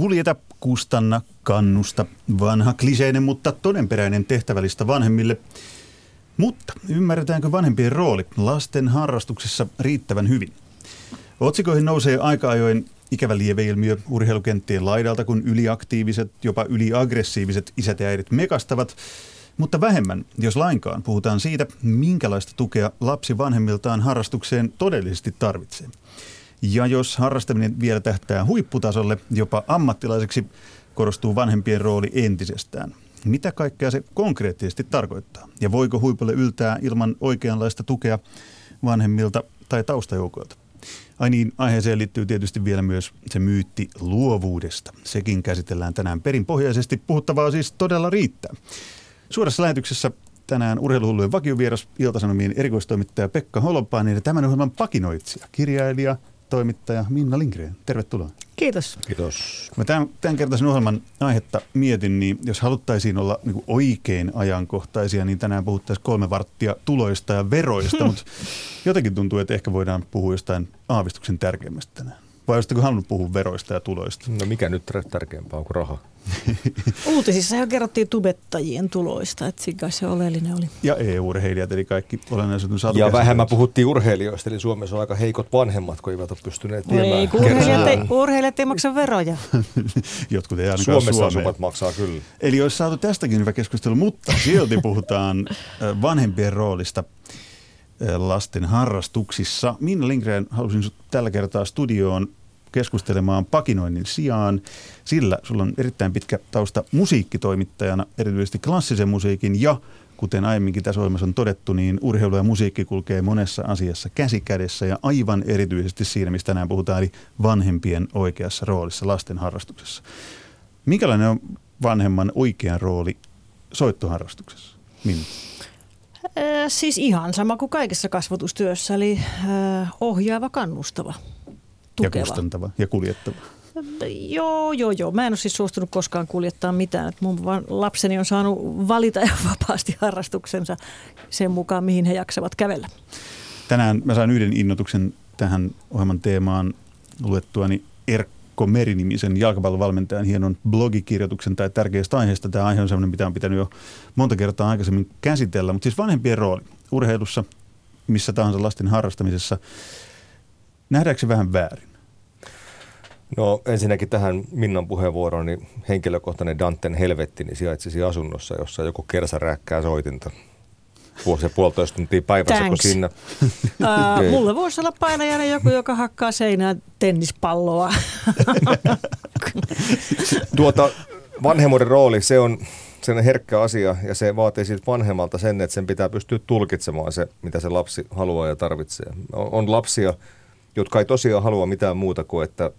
Kuljeta, kustanna, kannusta. Vanha kliseinen, mutta todenperäinen tehtävällistä vanhemmille. Mutta ymmärretäänkö vanhempien rooli lasten harrastuksissa riittävän hyvin? Otsikoihin nousee aika ajoin ikävä lieveilmiö urheilukenttien laidalta, kun yliaktiiviset, jopa yliaggressiiviset isät ja äidit mekastavat. Mutta vähemmän, jos lainkaan, puhutaan siitä, minkälaista tukea lapsi vanhemmiltaan harrastukseen todellisesti tarvitsee. Ja jos harrastaminen vielä tähtää huipputasolle, jopa ammattilaiseksi, korostuu vanhempien rooli entisestään. Mitä kaikkea se konkreettisesti tarkoittaa? Ja voiko huipulle yltää ilman oikeanlaista tukea vanhemmilta tai taustajoukoilta? Ai niin, aiheeseen liittyy tietysti vielä myös se myytti luovuudesta. Sekin käsitellään tänään perinpohjaisesti. Puhuttavaa siis todella riittää. Suorassa lähetyksessä tänään urheiluhullujen vakiovieras Iltasanomien erikoistoimittaja Pekka Holopainen ja tämän ohjelman pakinoitsija, kirjailija, toimittaja Minna Lindgren. Tervetuloa. Kiitos. Kiitos. Mä tämän, tämän kertaisen ohjelman aihetta mietin, niin jos haluttaisiin olla niin oikein ajankohtaisia, niin tänään puhuttaisiin kolme varttia tuloista ja veroista, mutta jotenkin tuntuu, että ehkä voidaan puhua jostain aavistuksen tärkeimmästä tänään. Vai olisitteko halunnut puhua veroista ja tuloista? No mikä nyt tärkeämpää on kuin raha? Uutisissa jo kerrottiin tubettajien tuloista, että siinä se oleellinen oli. Ja EU-urheilijat, eli kaikki olennaiset on saatu Ja vähemmän puhuttiin urheilijoista, eli Suomessa on aika heikot vanhemmat, kun eivät ole pystyneet no viemään. Ei, kun urheilijat, ei, urheilijat ei maksa veroja. Jotkut ei ainakaan Suomessa Suomeen. asuvat maksaa kyllä. Eli olisi saatu tästäkin hyvä keskustelu, mutta silti puhutaan vanhempien roolista lasten harrastuksissa. Minna Lindgren, halusin tällä kertaa studioon keskustelemaan pakinoinnin sijaan, sillä sulla on erittäin pitkä tausta musiikkitoimittajana, erityisesti klassisen musiikin ja kuten aiemminkin tässä ohjelmassa on todettu, niin urheilu ja musiikki kulkee monessa asiassa käsi kädessä ja aivan erityisesti siinä, mistä tänään puhutaan, eli vanhempien oikeassa roolissa lasten harrastuksessa. Minkälainen on vanhemman oikean rooli soittoharrastuksessa? Minna? Äh, siis ihan sama kuin kaikessa kasvatustyössä, eli äh, ohjaava, kannustava tukeva. Ja kustantava ja kuljettava. Joo, joo, joo. Mä en ole siis suostunut koskaan kuljettaa mitään. Et mun lapseni on saanut valita ja vapaasti harrastuksensa sen mukaan, mihin he jaksavat kävellä. Tänään mä sain yhden innotuksen tähän ohjelman teemaan luettuani Erkko Merinimisen jalkapallovalmentajan hienon blogikirjoituksen tai tärkeästä aiheesta. Tämä aihe on sellainen, mitä on pitänyt jo monta kertaa aikaisemmin käsitellä. Mutta siis vanhempien rooli urheilussa, missä tahansa lasten harrastamisessa, nähdäänkö se vähän väärin? No ensinnäkin tähän Minnan puheenvuoroon, niin henkilökohtainen Danten helvetti niin sijaitsisi asunnossa, jossa joku kersa rääkkää soitinta vuosi ja puolitoista tuntia päivässä, Thanks. kun siinä... Uh, mulla voisi olla painajana joku, joka hakkaa seinään tennispalloa. tuota, vanhemmuuden rooli, se on sen herkkä asia ja se vaatii siis vanhemmalta sen, että sen pitää pystyä tulkitsemaan se, mitä se lapsi haluaa ja tarvitsee. On, on lapsia, jotka ei tosiaan halua mitään muuta kuin, että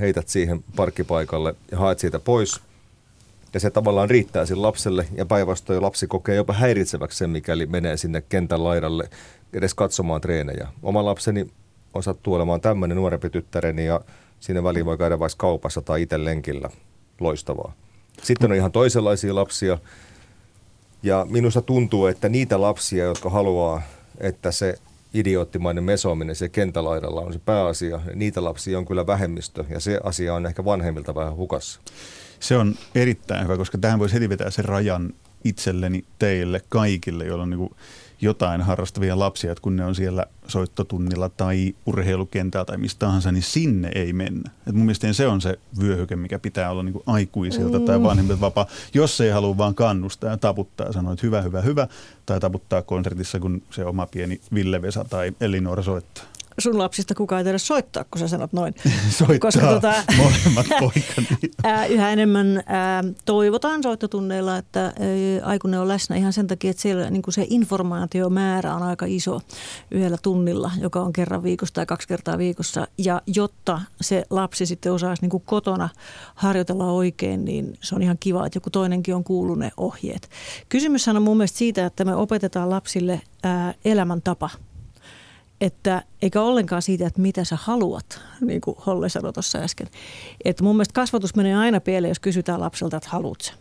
heität siihen parkkipaikalle ja haet siitä pois. Ja se tavallaan riittää sille lapselle ja päinvastoin lapsi kokee jopa häiritseväksi sen, mikäli menee sinne kentän laidalle edes katsomaan treenejä. Oma lapseni on sattuu olemaan tämmöinen nuorempi tyttäreni ja sinne väliin voi käydä vaikka kaupassa tai itse lenkillä. Loistavaa. Sitten on ihan toisenlaisia lapsia ja minusta tuntuu, että niitä lapsia, jotka haluaa, että se idioottimainen mesoaminen se kentälaidalla on se pääasia. Niitä lapsia on kyllä vähemmistö ja se asia on ehkä vanhemmilta vähän hukassa. Se on erittäin hyvä, koska tähän voisi heti vetää sen rajan itselleni, teille, kaikille, joilla on niin jotain harrastavia lapsia, että kun ne on siellä soittotunnilla tai urheilukentällä tai mistä tahansa, niin sinne ei mennä. Et mun mielestä se on se vyöhyke, mikä pitää olla niin aikuisilta mm. tai vanhemmilta vapaa, jos ei halua vaan kannustaa ja taputtaa ja sanoa, että hyvä, hyvä, hyvä, tai taputtaa konsertissa, kun se oma pieni Ville Vesa tai Elinora soittaa sun lapsista kukaan ei tiedä soittaa, kun sä sanot noin. Soittaa Koska, tota, molemmat poikani. ää, yhä enemmän ää, toivotaan soittotunneilla, että ää, aikuinen on läsnä ihan sen takia, että siellä niin se informaatiomäärä on aika iso yhdellä tunnilla, joka on kerran viikossa tai kaksi kertaa viikossa. Ja jotta se lapsi sitten osaisi niin kotona harjoitella oikein, niin se on ihan kiva, että joku toinenkin on kuullut ne ohjeet. Kysymys on mun mielestä siitä, että me opetetaan lapsille ää, elämäntapa – että eikä ollenkaan siitä, että mitä sä haluat, niin kuin Holle sanoi tuossa äsken. Että mun mielestä kasvatus menee aina pieleen, jos kysytään lapselta, että haluat sä.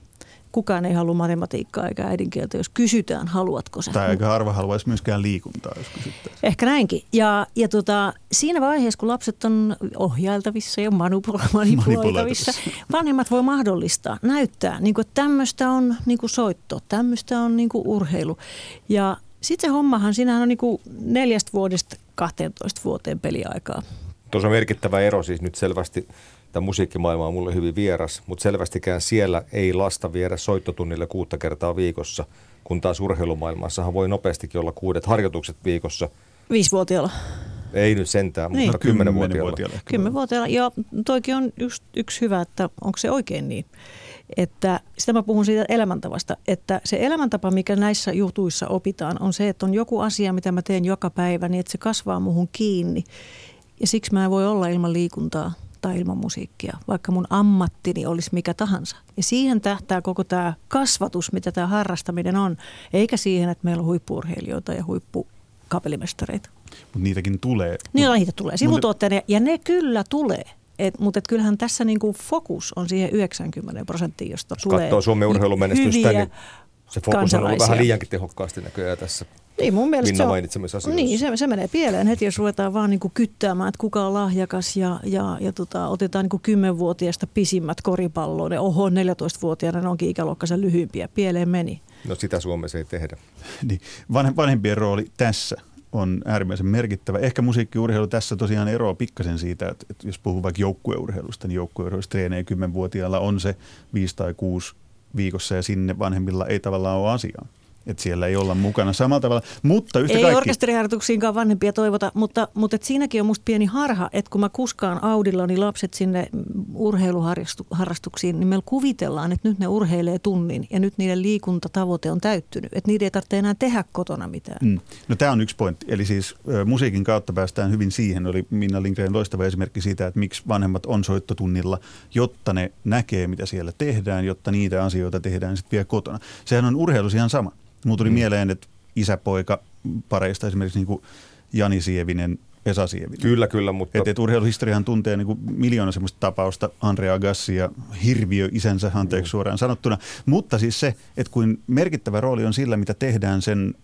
kukaan ei halua matematiikkaa eikä äidinkieltä, jos kysytään, haluatko sä. Tai aika harva haluaisi myöskään liikuntaa, jos kysyttäisiin. Ehkä näinkin. Ja, ja tota, siinä vaiheessa, kun lapset on ohjailtavissa ja manipuloitavissa, vanhemmat voi mahdollistaa, näyttää, niin kuin, että tämmöistä on niin kuin soitto, tämmöistä on niin kuin urheilu. Ja sitten se hommahan, siinähän on niin kuin neljästä vuodesta 12 vuoteen peliaikaa. Tuossa on merkittävä ero siis nyt selvästi tämä musiikkimaailma on mulle hyvin vieras, mutta selvästikään siellä ei lasta viedä soittotunnille kuutta kertaa viikossa, kun taas urheilumaailmassahan voi nopeastikin olla kuudet harjoitukset viikossa. Viisivuotiaalla. Ei nyt sentään, niin. mutta kymmenenvuotiaalla. Kymmenenvuotiaalla. Ja toikin on just yksi hyvä, että onko se oikein niin. Että sitä mä puhun siitä elämäntavasta, että se elämäntapa, mikä näissä jutuissa opitaan, on se, että on joku asia, mitä mä teen joka päivä, niin että se kasvaa muhun kiinni. Ja siksi mä en voi olla ilman liikuntaa tai ilman musiikkia, vaikka mun ammattini olisi mikä tahansa. Ja siihen tähtää koko tämä kasvatus, mitä tämä harrastaminen on, eikä siihen, että meillä on huippuurheilijoita ja huippukapellimestareita. Mutta niitäkin tulee. Niin, niitä tulee sivutuotteena, ja ne kyllä tulee. Et, mutta et kyllähän tässä niinku fokus on siihen 90 prosenttiin, josta Jos tulee katsoo Suomen urheilumenestystä, niin se fokus on ollut vähän liiankin tehokkaasti näköjään tässä niin, mun mielestä Minna mainitsemissa asioissa. Niin, se, se menee pieleen heti, jos ruvetaan vaan niin kuin kyttäämään, että kuka on lahjakas ja, ja, ja tota, otetaan niin 10-vuotiaista pisimmät koripalloon. Ja oho, 14-vuotiaana ne onkin ikäluokkansa lyhyimpiä. Pieleen meni. No sitä Suomessa ei tehdä. niin, vanhempien rooli tässä on äärimmäisen merkittävä. Ehkä musiikkiurheilu tässä tosiaan eroaa pikkasen siitä, että, että jos puhuu vaikka joukkueurheilusta, niin joukkueurheilusta treenee 10-vuotiaalla on se 5 tai 6 viikossa ja sinne vanhemmilla ei tavallaan ole asiaa että siellä ei olla mukana samalla tavalla. Mutta yhtä ei kaikki... orkesteriharjoituksiinkaan vanhempia toivota, mutta, mutta et siinäkin on musta pieni harha, että kun mä kuskaan Audilla niin lapset sinne urheiluharrastuksiin, niin meillä kuvitellaan, että nyt ne urheilee tunnin ja nyt niiden liikuntatavoite on täyttynyt. Että niiden ei tarvitse enää tehdä kotona mitään. Mm. No tämä on yksi pointti. Eli siis ö, musiikin kautta päästään hyvin siihen. Oli Minna Lindgren loistava esimerkki siitä, että miksi vanhemmat on soittotunnilla, jotta ne näkee, mitä siellä tehdään, jotta niitä asioita tehdään sitten vielä kotona. Sehän on urheilusi ihan sama. Mulla tuli mm. mieleen, että isäpoika pareista esimerkiksi niin kuin Jani Sievinen, Esa Sievinen. Kyllä, kyllä, mutta... Että et urheiluhistoriahan tuntee niin kuin miljoona semmoista tapausta, Andrea Gassi ja hirviö isänsä, anteeksi mm. suoraan sanottuna. Mutta siis se, että kuin merkittävä rooli on sillä, mitä tehdään sen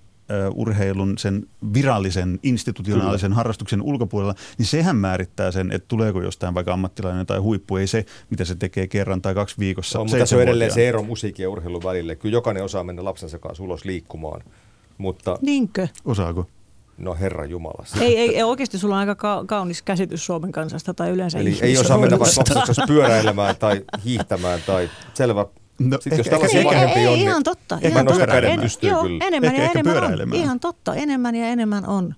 urheilun, sen virallisen institutionaalisen Kyllä. harrastuksen ulkopuolella, niin sehän määrittää sen, että tuleeko jostain vaikka ammattilainen tai huippu, ei se, mitä se tekee kerran tai kaksi viikossa. On, mutta se on edelleen se ero musiikin ja urheilun välille. Kyllä jokainen osaa mennä lapsensa kanssa ulos liikkumaan. Mutta... Niinkö? Osaako? No herra Jumala. Ei, ei, oikeasti sulla on aika ka- kaunis käsitys Suomen kansasta tai yleensä Eli ei osaa mennä vaikka pyöräilemään tai hiihtämään tai selvä No, Sitten ehkä, jos tällaisia ei, vanhempia ei, on, niin ihan totta. Ihan totta. En, joo, kyllä. enemmän ehkä, ja ehkä enemmän on. Ihan totta, enemmän ja enemmän on.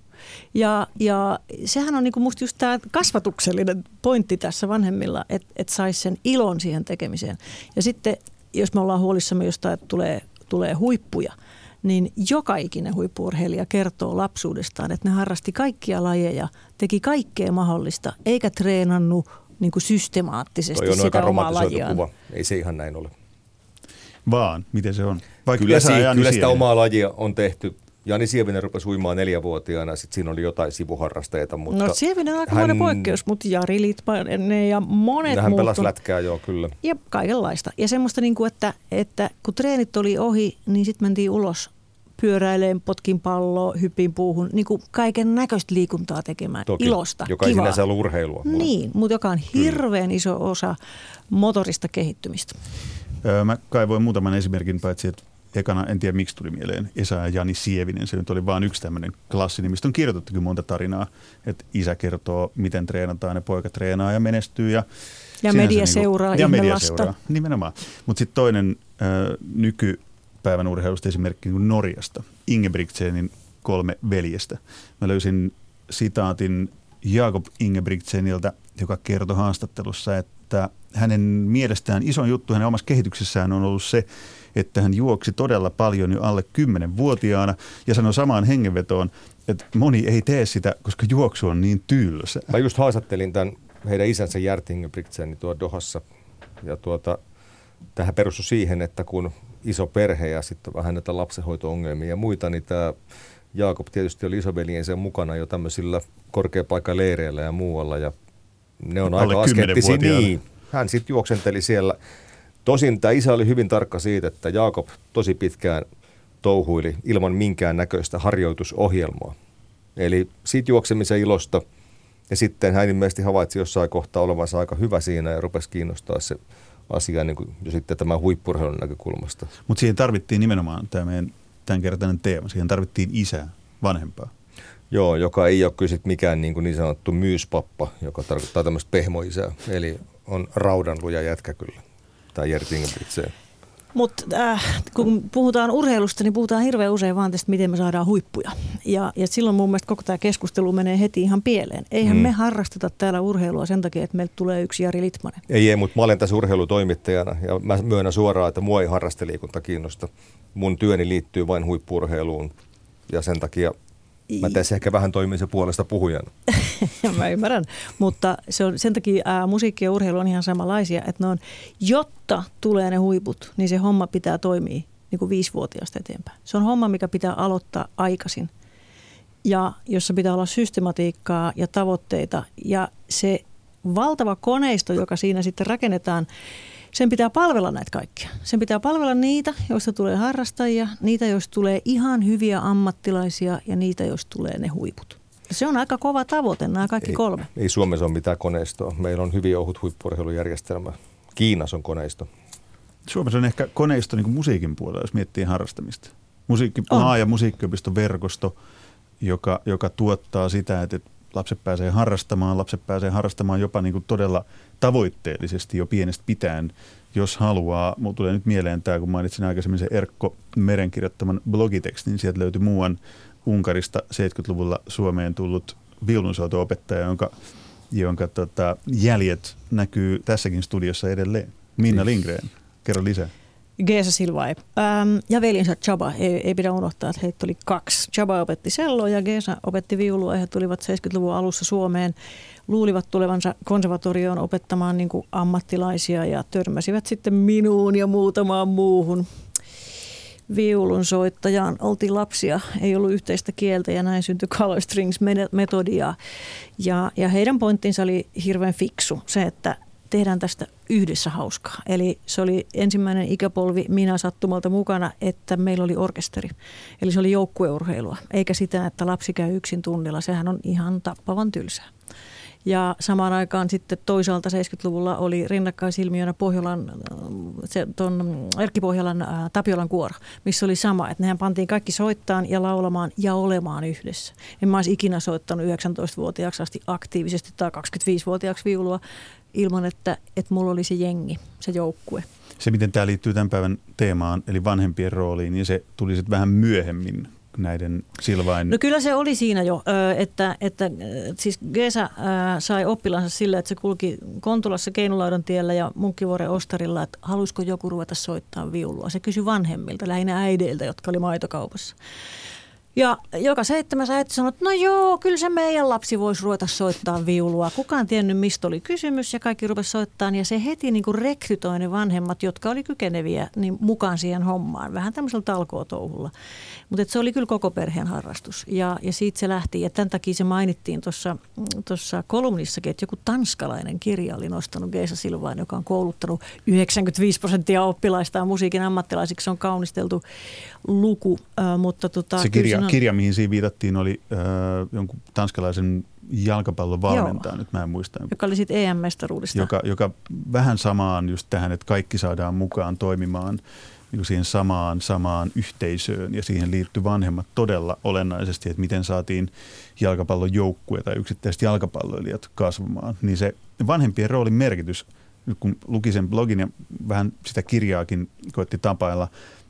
Ja, ja sehän on niinku musta just tämä kasvatuksellinen pointti tässä vanhemmilla, että et saisi sen ilon siihen tekemiseen. Ja sitten jos me ollaan huolissamme jostain, että tulee, tulee huippuja, niin joka ikinen huippuurheilija kertoo lapsuudestaan, että ne harrasti kaikkia lajeja, teki kaikkea mahdollista, eikä treenannut niin kuin systemaattisesti Toi on sitä omaa lajiaan. Kuva. Ei se ihan näin ole. Vaan, miten se on? Vaikka kyllä, si- kyllä sitä omaa lajia on tehty. Jani Sievinen rupesi uimaan neljävuotiaana, sitten siinä oli jotain sivuharrasteita. Mutta no Sievinen on aika hän, poikkeus, mutta Jari Litmanen ja monet hän muut. Hän pelasi lätkää, joo, kyllä. Ja kaikenlaista. Ja semmoista, niin kuin, että, että kun treenit oli ohi, niin sitten mentiin ulos pyöräileen, potkin palloa, hyppin puuhun, niin kuin kaiken näköistä liikuntaa tekemään, Toki, ilosta, joka kivaa. ei sinänsä ollut urheilua. Niin, mutta joka on hirveän iso osa motorista kehittymistä. Mä kaivoin muutaman esimerkin, paitsi että ekana, en tiedä miksi tuli mieleen, Esa ja Jani Sievinen. Se nyt oli vain yksi tämmöinen klassinen, mistä on kirjoitettukin monta tarinaa, että isä kertoo, miten treenataan ja poika treenaa ja menestyy. Ja, ja media niinku, seuraa ja media lasta. seuraa, nimenomaan. Mutta sitten toinen äh, nykypäivän urheilusta esimerkki niin Norjasta, Ingebrigtsenin kolme veljestä. Mä löysin sitaatin Jakob Ingebrigtseniltä, joka kertoi haastattelussa, että hänen mielestään iso juttu hänen omassa kehityksessään on ollut se, että hän juoksi todella paljon jo alle 10-vuotiaana ja sanoi samaan hengenvetoon, että moni ei tee sitä, koska juoksu on niin tylsä. Mä just haastattelin tämän heidän isänsä Gert Ingebrigtsen tuo Dohassa ja tuota, tähän perustui siihen, että kun iso perhe ja sitten vähän näitä lapsenhoito-ongelmia ja muita, niin tämä Jaakob tietysti oli isoveljensä mukana jo tämmöisillä korkeapaikaleireillä ja muualla ja ne on aika askettisia. Niin, hän sitten juoksenteli siellä Tosin tämä isä oli hyvin tarkka siitä, että Jaakob tosi pitkään touhuili ilman minkään näköistä harjoitusohjelmaa. Eli siitä juoksemisen ilosta ja sitten hän ilmeisesti havaitsi jossain kohtaa olevansa aika hyvä siinä ja rupesi kiinnostaa se asia niin kuin jo sitten tämän huippurheilun näkökulmasta. Mutta siihen tarvittiin nimenomaan tämä meidän tämänkertainen teema. Siihen tarvittiin isää, vanhempaa. Joo, joka ei ole kyllä sit mikään niin, kuin niin sanottu myyspappa, joka tarkoittaa tämmöistä pehmoisää. Eli on raudanluja jätkä kyllä, tai Jert mutta äh, kun puhutaan urheilusta, niin puhutaan hirveän usein vaan tästä, miten me saadaan huippuja. Ja, ja silloin mun mielestä koko tämä keskustelu menee heti ihan pieleen. Eihän mm. me harrasteta täällä urheilua sen takia, että meiltä tulee yksi Jari Litmanen. Ei, ei mutta mä olen tässä urheilutoimittajana ja mä myönnän suoraan, että mua ei harrasteliikunta kiinnosta. Mun työni liittyy vain huippurheiluun ja sen takia Mä tässä ehkä vähän toimin se puolesta puhujana. Mä ymmärrän, mutta se on, sen takia ää, musiikki ja urheilu on ihan samanlaisia, että ne on, jotta tulee ne huiput, niin se homma pitää toimia niin kuin viisivuotiaasta eteenpäin. Se on homma, mikä pitää aloittaa aikaisin ja jossa pitää olla systematiikkaa ja tavoitteita ja se valtava koneisto, joka siinä sitten rakennetaan, sen pitää palvella näitä kaikkia. Sen pitää palvella niitä, joista tulee harrastajia, niitä, joista tulee ihan hyviä ammattilaisia ja niitä, joista tulee ne huiput. Se on aika kova tavoite, nämä kaikki ei, kolme. Ei Suomessa ole mitään koneistoa. Meillä on hyvin ohut huippurheilujärjestelmä. Kiinassa on koneisto. Suomessa on ehkä koneisto niin musiikin puolella, jos miettii harrastamista. Musiikki, laaja musiikkiopiston verkosto, joka, joka tuottaa sitä, että lapset pääsee harrastamaan, lapset pääsee harrastamaan jopa niin kuin todella tavoitteellisesti jo pienestä pitäen, jos haluaa. Mulla tulee nyt mieleen tämä, kun mainitsin aikaisemmin se Erkko Meren kirjoittaman blogitekstin, niin sieltä löytyi muuan Unkarista 70-luvulla Suomeen tullut viulunsoito-opettaja, jonka, jonka tota, jäljet näkyy tässäkin studiossa edelleen. Minna Lindgren, kerro lisää. Geesa Silvae. Ähm, ja velinsä Chaba. Ei, ei pidä unohtaa, että heitä oli kaksi. Chaba opetti selloa ja Geesa opetti viulua. He tulivat 70-luvun alussa Suomeen. Luulivat tulevansa konservatorioon opettamaan niin kuin ammattilaisia ja törmäsivät sitten minuun ja muutamaan muuhun viulun soittajaan. Oltiin lapsia, ei ollut yhteistä kieltä ja näin syntyi Color Strings-metodia. Ja, ja heidän pointtinsa oli hirveän fiksu, se, että tehdään tästä yhdessä hauskaa. Eli se oli ensimmäinen ikäpolvi minä sattumalta mukana, että meillä oli orkesteri. Eli se oli joukkueurheilua, eikä sitä, että lapsi käy yksin tunnilla. Sehän on ihan tappavan tylsää. Ja samaan aikaan sitten toisaalta 70-luvulla oli rinnakkaisilmiönä Pohjolan, se, ton Erkki Pohjolan ää, Tapiolan kuoro, missä oli sama, että nehän pantiin kaikki soittaan ja laulamaan ja olemaan yhdessä. En mä olisi ikinä soittanut 19-vuotiaaksi asti aktiivisesti tai 25-vuotiaaksi viulua ilman, että, että mulla oli se jengi, se joukkue. Se, miten tämä liittyy tämän päivän teemaan, eli vanhempien rooliin, niin se tuli sitten vähän myöhemmin näiden Silvain? No kyllä se oli siinä jo, että, että siis Gesa sai oppilansa sillä, että se kulki Kontulassa Keinulaudan tiellä ja Munkkivuoren Ostarilla, että haluaisiko joku ruveta soittaa viulua. Se kysyi vanhemmilta, lähinnä äideiltä, jotka oli maitokaupassa. Ja joka seitsemäs äiti sanoi, että no joo, kyllä se meidän lapsi voisi ruveta soittaa viulua. Kukaan tiennyt, mistä oli kysymys ja kaikki rupesi soittamaan. Ja se heti niin kuin rekrytoi ne vanhemmat, jotka oli kykeneviä, niin mukaan siihen hommaan. Vähän tämmöisellä talkootouhulla. Mutta se oli kyllä koko perheen harrastus ja, ja siitä se lähti. Ja tämän takia se mainittiin tuossa kolumnissakin, että joku tanskalainen kirja oli nostanut Geisa Silvaan, joka on kouluttanut 95 prosenttia oppilaistaan musiikin ammattilaisiksi. Se on kaunisteltu luku. Äh, mutta tota, se kirja, on... kirja, mihin siinä viitattiin, oli äh, jonkun tanskalaisen jalkapallon valmentaja, nyt mä en muista. Joka oli sitten EM-mestaruudesta. Joka, joka vähän samaan just tähän, että kaikki saadaan mukaan toimimaan niin siihen samaan, samaan yhteisöön ja siihen liittyy vanhemmat todella olennaisesti, että miten saatiin jalkapallon joukkue tai yksittäiset jalkapalloilijat kasvamaan. Niin se vanhempien roolin merkitys, nyt kun luki sen blogin ja vähän sitä kirjaakin koitti tapailla,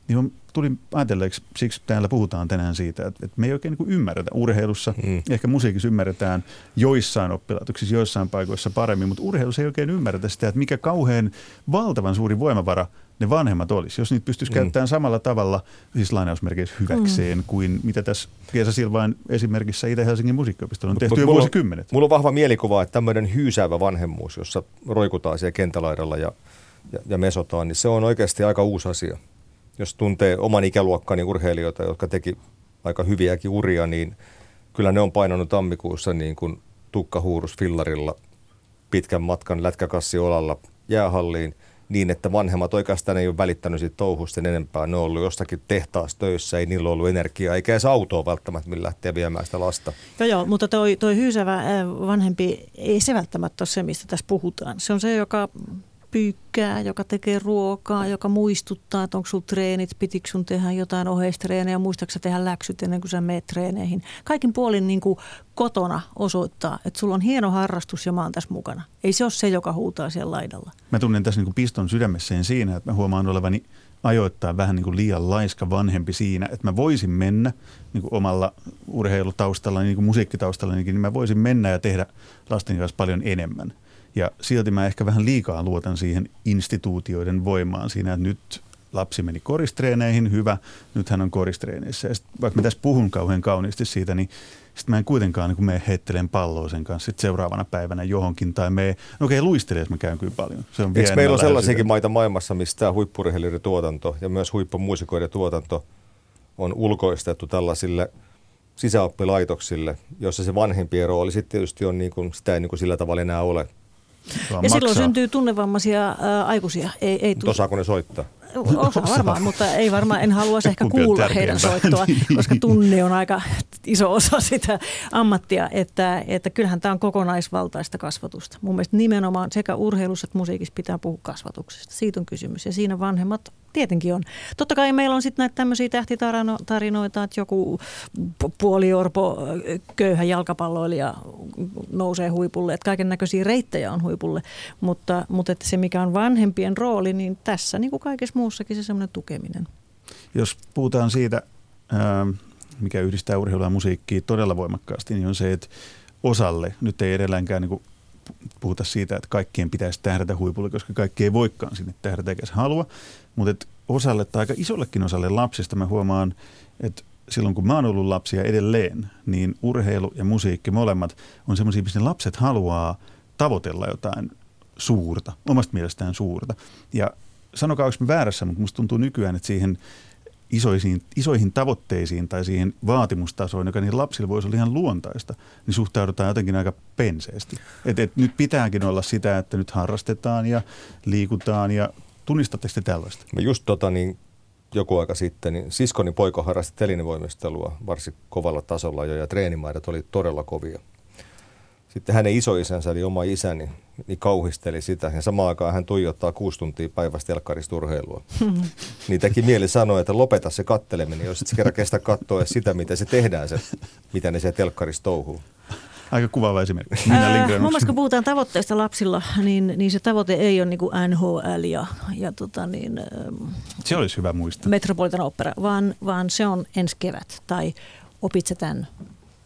niin tuli ajatelleeksi, siksi täällä puhutaan tänään siitä, että, että me ei oikein niin ymmärretä urheilussa, mm. ehkä musiikissa ymmärretään joissain oppilaitoksissa, joissain paikoissa paremmin, mutta urheilussa ei oikein ymmärretä sitä, että mikä kauhean valtavan suuri voimavara – ne vanhemmat olisi, jos niitä pystyisi mm. käyttämään samalla tavalla, siis lainausmerkeissä hyväkseen, mm. kuin mitä tässä Kiesa Silvain esimerkissä Itä-Helsingin musiikkiopistolla on mut, tehty mut, jo mulla vuosikymmenet. Mulla on vahva mielikuva, että tämmöinen hyysäävä vanhemmuus, jossa roikutaan siellä kentälaidalla ja, ja, ja mesotaan, niin se on oikeasti aika uusi asia. Jos tuntee oman ikäluokkani urheilijoita, jotka teki aika hyviäkin uria, niin kyllä ne on painanut tammikuussa niin kuin tukkahuurus fillarilla pitkän matkan lätkäkassi olalla jäähalliin – niin, että vanhemmat oikeastaan ei ole välittänyt siitä touhusta enempää. Ne on ollut jostakin tehtaassa töissä, ei niillä ollut energiaa, eikä edes autoa välttämättä, millä lähtee viemään sitä lasta. Joo, joo mutta toi, toi hyysävä vanhempi, ei se välttämättä ole se, mistä tässä puhutaan. Se on se, joka pyykkää, joka tekee ruokaa, joka muistuttaa, että onko sulla treenit, pitikö sun tehdä jotain oheistreenejä, muistaaksä tehdä läksyt ennen kuin sä meet treeneihin. Kaikin puolin niin kuin kotona osoittaa, että sulla on hieno harrastus ja mä oon tässä mukana. Ei se ole se, joka huutaa siellä laidalla. Mä tunnen tässä niin kuin piston sydämessäni siinä, että mä huomaan olevani ajoittaa vähän niin kuin liian laiska vanhempi siinä, että mä voisin mennä niin kuin omalla urheilutaustalla, niin kuin musiikkitaustalla, niin mä voisin mennä ja tehdä lasten kanssa paljon enemmän – ja silti mä ehkä vähän liikaa luotan siihen instituutioiden voimaan siinä, että nyt lapsi meni koristreeneihin, hyvä, nyt hän on koristreeneissä. Ja sit, vaikka mä tässä puhun kauhean kauniisti siitä, niin sitten mä en kuitenkaan niin mene heittelen palloa sen kanssa sit seuraavana päivänä johonkin tai me, no okei, luistelee, mä käyn kyllä paljon. Se on Eikö meillä on sellaisiakin maita maailmassa, missä tämä huippurheilijoiden tuotanto ja myös huippumuusikoiden tuotanto on ulkoistettu tällaisille sisäoppilaitoksille, jossa se vanhempien rooli sitten tietysti on niin kuin, sitä ei niin kuin sillä tavalla enää ole ja maksaa. silloin syntyy tunnevammaisia ää, aikuisia. Ei, ei tu- Osaako ne soittaa? Osa varmaan, mutta ei varmaan, en haluaisi ehkä kuulla heidän soittoa, niin. koska tunne on aika iso osa sitä ammattia, että, että kyllähän tämä on kokonaisvaltaista kasvatusta. Mun mielestä nimenomaan sekä urheilussa että musiikissa pitää puhua kasvatuksesta. Siitä on kysymys ja siinä vanhemmat tietenkin on. Totta kai meillä on sitten näitä tämmöisiä tähtitarinoita, että joku puoliorpo köyhä jalkapalloilija nousee huipulle, että kaiken näköisiä reittejä on huipulle, mutta, mutta että se mikä on vanhempien rooli, niin tässä niin kuin kaikessa muussakin se semmoinen tukeminen. Jos puhutaan siitä, mikä yhdistää urheilua ja musiikkia todella voimakkaasti, niin on se, että osalle, nyt ei edelläänkään niin puhuta siitä, että kaikkien pitäisi tähdätä huipulle, koska kaikki ei voikaan sinne tähdätä eikä halua, mutta että osalle tai aika isollekin osalle lapsista mä huomaan, että silloin kun mä oon ollut lapsia edelleen, niin urheilu ja musiikki molemmat on semmoisia, missä lapset haluaa tavoitella jotain suurta, omasta mielestään suurta. Ja sanokaa, onko väärässä, mutta musta tuntuu nykyään, että siihen isoisiin, isoihin tavoitteisiin tai siihen vaatimustasoon, joka niin lapsille voisi olla ihan luontaista, niin suhtaudutaan jotenkin aika penseesti. Et, et nyt pitääkin olla sitä, että nyt harrastetaan ja liikutaan ja tunnistatteko te tällaista? Mä just tota niin, joku aika sitten, niin siskoni poika harrasti telinevoimistelua varsin kovalla tasolla jo ja treenimaidot oli todella kovia. Sitten hänen isoisänsä, eli oma isäni, niin kauhisteli sitä. Ja samaan aikaan hän tuijottaa kuusi tuntia päivästä telkkarista urheilua. niin teki mieli sanoa, että lopeta se katteleminen, jos et kerran kestä katsoa sitä, miten se tehdään, se, mitä ne se telkkarissa touhuu. Aika kuvaava esimerkki. Ää, mun mielestä kun puhutaan tavoitteista lapsilla, niin, niin se tavoite ei ole niin kuin NHL ja, ja tota niin, se olisi hyvä muistaa. Metropolitan opera, vaan, vaan se on ensi kevät tai opit tämän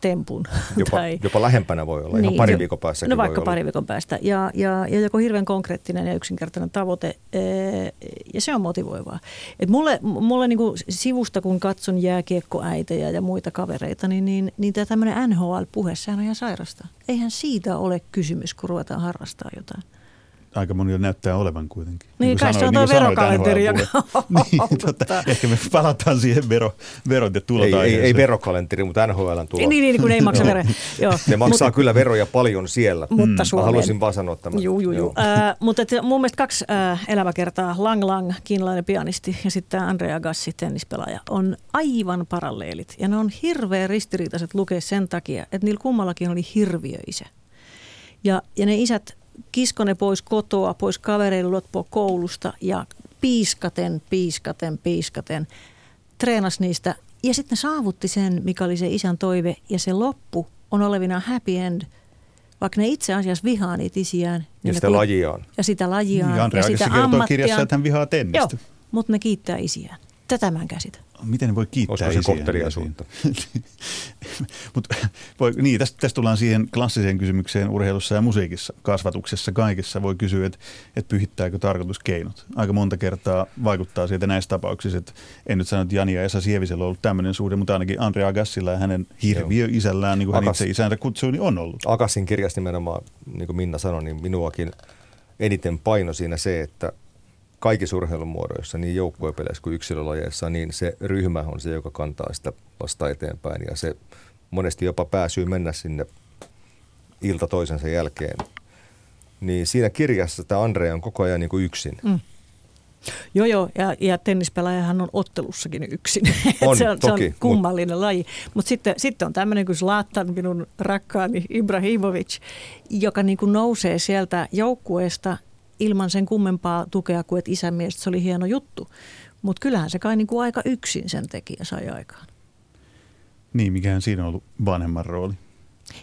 tempun. Jopa, tai, jopa lähempänä voi olla, niin, ihan pari viikon päästä. No vaikka pari viikon päästä. Ja, ja, ja joku hirveän konkreettinen ja yksinkertainen tavoite, ja se on motivoivaa. Et mulle mulle niin kuin sivusta, kun katson jääkiekkoäitejä ja muita kavereita, niin, niin, niin tämä tämmöinen NHL-puhe, sehän on ihan sairasta. Eihän siitä ole kysymys, kun ruvetaan harrastaa jotain aika monilla näyttää olevan kuitenkin. Niin, niin kai se on niin verokalenteri. niin, tota, ehkä me palataan siihen vero, verot ja tulot ei, ei, ei verokalenteri, mutta NHL tulot. Niin, niin, kun ei maksa veroja. Joo. Ne maksaa mutta, kyllä veroja paljon siellä. Mutta mm. Mä haluaisin vaan sanoa tämän. Juu, juu, juu. Äh, mutta et, mun mielestä kaksi äh, elämäkertaa, Lang Lang, kiinalainen pianisti ja sitten Andrea Gassi, tennispelaaja, on aivan paralleelit. Ja ne on hirveän ristiriitaiset lukea sen takia, että niillä kummallakin oli hirviöisä. Ja, ja ne isät kiskone pois kotoa, pois kavereille loppua koulusta ja piiskaten, piiskaten, piiskaten treenas niistä. Ja sitten saavutti sen, mikä oli se isän toive ja se loppu on olevina happy end. Vaikka ne itse asiassa vihaa niitä isiään. Niin ja sitä lajiaan. Ja sitä lajiaan. Ja Andrea ja sitä kertoo kirjassa, että hän vihaa tennistä. Joo, mutta ne kiittää isiään. Tätä mä en käsitä miten ne voi kiittää Olisiko se kohteliaisuutta? Mut, voi, niin, tästä, tästä tullaan siihen klassiseen kysymykseen urheilussa ja musiikissa, kasvatuksessa, kaikessa. Voi kysyä, että et pyhittääkö tarkoitus keinot. Aika monta kertaa vaikuttaa siitä näissä tapauksissa, että en nyt sano, että Jani ja Esa Sievisellä on ollut tämmöinen suhde, mutta ainakin Andre Agassilla ja hänen hirviö isällään, niin kuin Agas, hän itse isänsä kutsuu, niin on ollut. Agassin kirjasta nimenomaan, niin kuin Minna sanoi, niin minuakin eniten paino siinä se, että kaikissa urheilumuodoissa, niin joukkuepeleissä kuin yksilölajeissa, niin se ryhmä on se, joka kantaa sitä vasta eteenpäin. Ja se monesti jopa pääsyy mennä sinne ilta toisensa jälkeen. Niin siinä kirjassa tämä Andre on koko ajan niin kuin yksin. Mm. Joo, joo, ja, ja tennispelaajahan on ottelussakin yksin. On, se, on, toki, se on kummallinen mut... laji. Mutta sitten, sitten on tämmöinen kuin Zlatan, minun rakkaani Ibrahimovic, joka niin kuin nousee sieltä joukkueesta ilman sen kummempaa tukea kuin, että isän mielestä se oli hieno juttu. Mutta kyllähän se kai niin kuin aika yksin sen tekijä sai aikaan. Niin, mikähän siinä on ollut vanhemman rooli?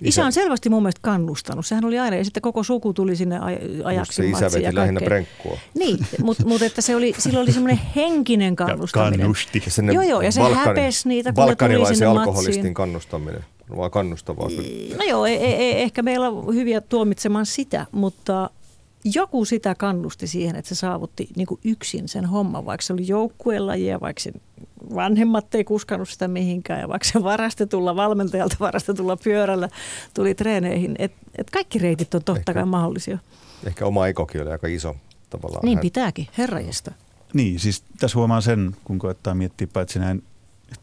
Isä on selvästi mun mielestä kannustanut. Sehän oli aina, ja sitten koko suku tuli sinne ajaksi. Se isä veti lähinnä brenkkua. Niin, mutta mut, että se oli, sillä oli semmoinen henkinen kannustaminen. Kannusti. Ja joo, joo, ja se Balkan, häpesi niitä, kun tuli sinne alkoholistin matsiin. kannustaminen, vaan kannustavaa. No joo, ei, ei, ei, ehkä meillä on hyviä tuomitsemaan sitä, mutta joku sitä kannusti siihen, että se saavutti niin kuin yksin sen homman, vaikka se oli joukkuelajia, vaikka se vanhemmat ei kuskannut sitä mihinkään ja vaikka se varastetulla valmentajalta varastetulla pyörällä tuli treeneihin. Et, et kaikki reitit on totta kai mahdollisia. Ehkä oma ekokin oli aika iso tavallaan. Niin pitääkin, herrajesta. Niin, siis tässä huomaa sen, kun koettaa miettiä paitsi näin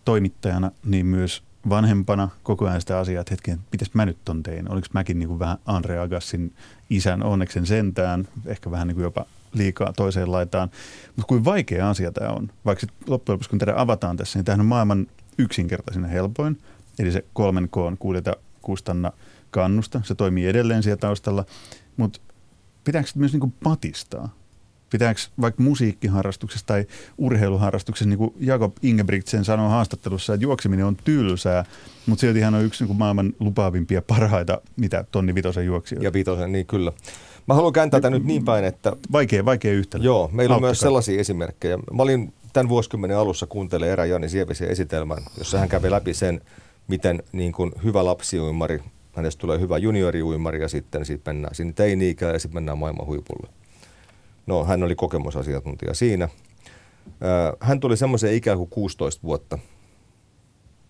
toimittajana, niin myös vanhempana koko ajan sitä asiaa, että hetken, mitäs mä nyt ton tein? Oliko mäkin niin kuin vähän Andre Agassin isän onneksen sentään, ehkä vähän niin kuin jopa liikaa toiseen laitaan. Mutta kuin vaikea asia tämä on. Vaikka loppujen lopuksi kun tätä avataan tässä, niin tämähän on maailman yksinkertaisin ja helpoin. Eli se kolmen koon kuudeta kustanna kannusta. Se toimii edelleen siellä taustalla. Mutta pitääkö myös niin kuin patistaa? Pitääkö vaikka musiikkiharrastuksessa tai urheiluharrastuksessa, niin kuin Jakob Ingebrigtsen sanoi haastattelussa, että juokseminen on tylsää, mutta silti hän on yksi niin kuin maailman lupaavimpia parhaita, mitä tonni vitosen juoksijoita. Ja vitosen, niin kyllä. Mä haluan kääntää tätä nyt niin päin, että... Vaikea, vaikea yhtälö. Joo, meillä on myös sellaisia esimerkkejä. Mä olin tämän vuosikymmenen alussa kuuntelemaan erä Jani Sievisen esitelmän, jossa hän kävi läpi sen, miten niin kuin hyvä lapsiuimari, hänestä tulee hyvä junioriuimari ja sitten siitä mennään sinne teini-ikään ja sitten mennään maailman huipulle. No, hän oli kokemusasiantuntija siinä. Hän tuli semmoiseen ikään kuin 16 vuotta,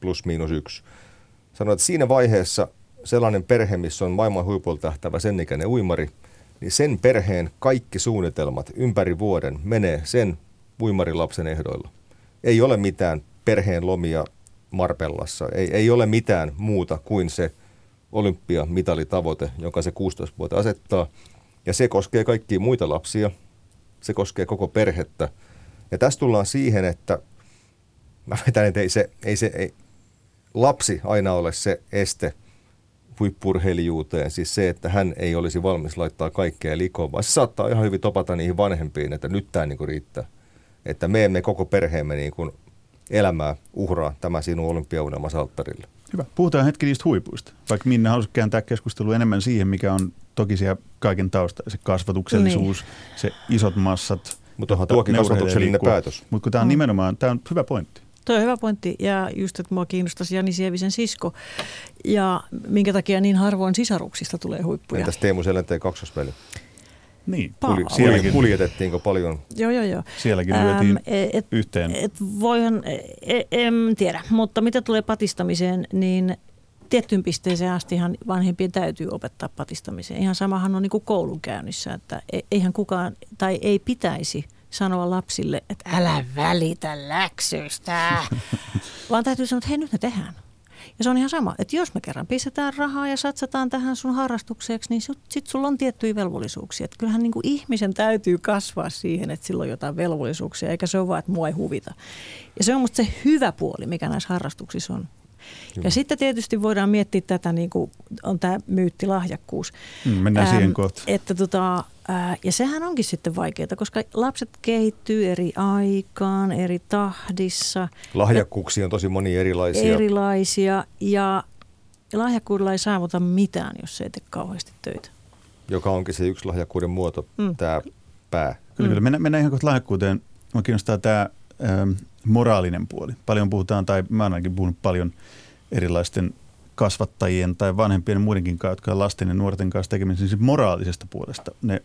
plus miinus yksi. Sanoi, että siinä vaiheessa sellainen perhe, missä on maailman huipulla tähtävä sen ikäinen uimari, niin sen perheen kaikki suunnitelmat ympäri vuoden menee sen uimarilapsen ehdoilla. Ei ole mitään perheen lomia Marpellassa, ei, ei ole mitään muuta kuin se olympiamitalitavoite, jonka se 16 vuotta asettaa. Ja se koskee kaikkia muita lapsia, se koskee koko perhettä. Ja tässä tullaan siihen, että mä vetän, että ei se, ei se ei, lapsi aina ole se este huippurheilijuuteen, siis se, että hän ei olisi valmis laittaa kaikkea likoon, vaan se saattaa ihan hyvin topata niihin vanhempiin, että nyt tämä niin riittää. Että me emme koko perheemme niin kuin elämää uhraa tämä sinun olympiaunelma alttarille. Hyvä. Puhutaan hetki niistä huipuista. Vaikka Minna halusi kääntää keskustelua enemmän siihen, mikä on toki siellä kaiken tausta, se kasvatuksellisuus, niin. se isot massat. Mutta onhan tuokin kasvatuksellinen päätös. Mutta kun tämä on mm. nimenomaan, tämä on hyvä pointti. Tuo on hyvä pointti ja just, että mua kiinnostaisi Jani Sievisen sisko ja minkä takia niin harvoin sisaruksista tulee huippuja. Entäs Teemu Selänteen kaksosveli? Niin, Puli, sielläkin kuljetettiinko paljon? Joo, joo, joo. Sielläkin lyötiin et, yhteen. Et voihan, et, en tiedä, mutta mitä tulee patistamiseen, niin tiettyyn pisteeseen astihan vanhempien täytyy opettaa patistamiseen. Ihan samahan on niin kuin koulunkäynnissä, että e, eihän kukaan tai ei pitäisi sanoa lapsille, että älä välitä läksyistä, vaan täytyy sanoa, että hei nyt ne tehdään. Ja se on ihan sama, että jos me kerran pistetään rahaa ja satsataan tähän sun harrastukseksi, niin sitten sulla on tiettyjä velvollisuuksia. Että kyllähän niin kuin ihmisen täytyy kasvaa siihen, että sillä on jotain velvollisuuksia, eikä se ole vaan, että mua ei huvita. Ja se on musta se hyvä puoli, mikä näissä harrastuksissa on. Ja sitten tietysti voidaan miettiä tätä, niin kuin on tämä myyttilahjakkuus. Mm, mennään ähm, siihen kohta. Että tota, äh, ja sehän onkin sitten vaikeaa, koska lapset kehittyy eri aikaan, eri tahdissa. Lahjakkuuksia on tosi moni erilaisia. Erilaisia ja lahjakkuudella ei saavuta mitään, jos se ei tee kauheasti töitä. Joka onkin se yksi lahjakkuuden muoto, mm. tämä pää. Kyllä, mm. kyllä. Mennään, mennään ihan kohta lahjakkuuteen. Mä kiinnostaa tämä ähm, moraalinen puoli. Paljon puhutaan, tai mä ainakin puhunut paljon erilaisten kasvattajien tai vanhempien ja muidenkin kanssa, jotka on lasten ja nuorten kanssa tekemisissä siis moraalisesta puolesta. Ne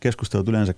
keskustelut yleensä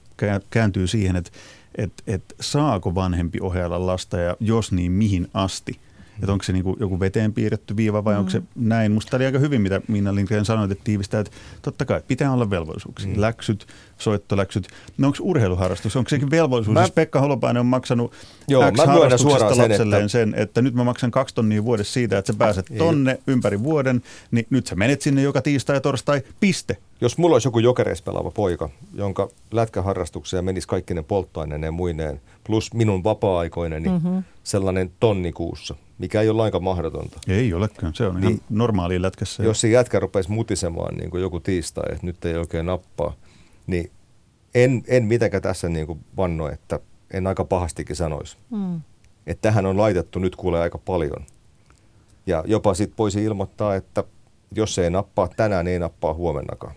kääntyy siihen, että, että, että saako vanhempi ohjailla lasta ja jos niin mihin asti – että onko se niin kuin joku veteen piirretty viiva vai mm. onko se näin. Musta oli aika hyvin, mitä Minna Lindgren sanoi, että tiivistää, että totta kai pitää olla velvollisuuksia. Mm. Läksyt, soittoläksyt. No onko urheiluharrastus, onko sekin velvollisuus? Mä... Jos Pekka Holopainen on maksanut Joo, X mä suoraan sen, että... sen, että nyt mä maksan kaksi tonnia vuodessa siitä, että sä pääset tonne Ei. ympäri vuoden, niin nyt sä menet sinne joka tiistai ja torstai, piste. Jos mulla olisi joku jokereissa pelaava poika, jonka lätkäharrastukseen menisi kaikki ne polttoaineen ja muineen, plus minun vapaa-aikoinen, niin mm-hmm. sellainen tonni kuussa, mikä ei ole lainkaan mahdotonta. Ei olekaan, se on niin, ihan normaali lätkässä. Jos se jätkä rupeisi mutisemaan niin kuin joku tiistai, että nyt ei oikein nappaa, niin en, en mitenkään tässä niin kuin vanno, että en aika pahastikin sanoisi. Mm. Että tähän on laitettu nyt kuulee aika paljon. Ja jopa sitten voisi ilmoittaa, että jos se ei nappaa tänään, niin ei nappaa huomennakaan.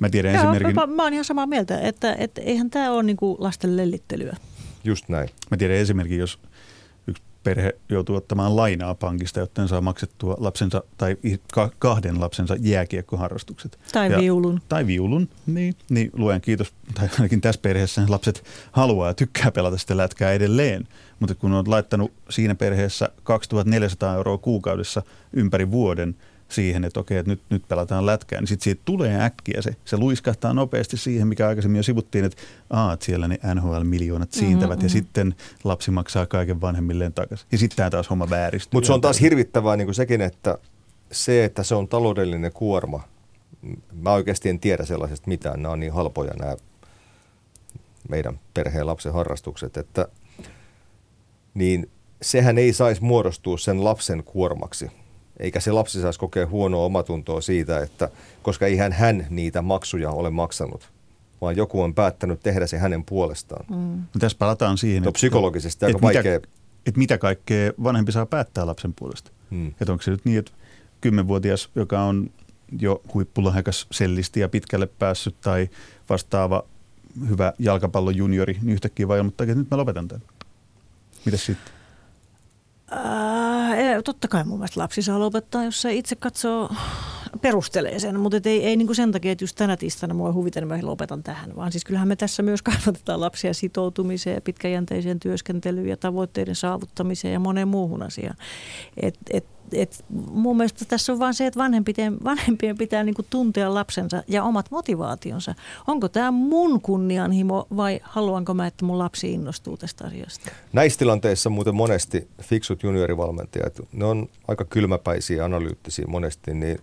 Mä tiedän Joo, esimerkin... Mä, mä oon ihan samaa mieltä, että, että eihän tämä ole niinku lasten lellittelyä. Just näin. Mä tiedän esimerkin, jos yksi perhe joutuu ottamaan lainaa pankista, jotta saa maksettua lapsensa tai kahden lapsensa jääkiekkoharrastukset. Tai ja, viulun. Tai viulun, niin, niin luen kiitos. Tai ainakin tässä perheessä lapset haluaa ja tykkää pelata sitä lätkää edelleen. Mutta kun on laittanut siinä perheessä 2400 euroa kuukaudessa ympäri vuoden – siihen, että okei, että nyt, nyt pelataan lätkää, niin sitten siitä tulee äkkiä se. Se luiskahtaa nopeasti siihen, mikä aikaisemmin jo sivuttiin, että, aa, että siellä ne NHL-miljoonat siintävät mm-hmm. ja sitten lapsi maksaa kaiken vanhemmilleen takaisin. Ja sitten tämä taas homma vääristyy. Mutta se on taas hirvittävää niin kuin sekin, että se, että se on taloudellinen kuorma, mä oikeasti en tiedä sellaisesta mitään. Nämä on niin halpoja nämä meidän perheen lapsen harrastukset, että niin sehän ei saisi muodostua sen lapsen kuormaksi eikä se lapsi saisi kokea huonoa omatuntoa siitä, että koska eihän hän niitä maksuja ole maksanut, vaan joku on päättänyt tehdä se hänen puolestaan. Mm. No tässä palataan siihen, että, psykologisesti että aika mitä, vaikea. Että mitä kaikkea vanhempi saa päättää lapsen puolesta. Mm. Että onko se nyt niin, että kymmenvuotias, joka on jo huippulahjakas sellisti ja pitkälle päässyt tai vastaava hyvä jalkapallon juniori, niin yhtäkkiä vai ilmoittaa, että nyt mä lopetan tämän. Mitäs sitten? Äh, totta kai mun mielestä lapsi saa lopettaa, jos se itse katsoo, perustelee sen, mutta ei, ei niin kuin sen takia, että just tänä tiistaina mua huviten, mä lopetan tähän, vaan siis kyllähän me tässä myös kasvatetaan lapsia sitoutumiseen ja pitkäjänteiseen työskentelyyn ja tavoitteiden saavuttamiseen ja moneen muuhun asiaan. Et, et et mun mielestä tässä on vaan se, että vanhempien, vanhempien pitää niinku tuntea lapsensa ja omat motivaationsa. Onko tämä mun kunnianhimo vai haluanko mä, että mun lapsi innostuu tästä asiasta? Näissä tilanteissa muuten monesti fiksut juniorivalmentajat, ne on aika kylmäpäisiä analyyttisiä monesti, niin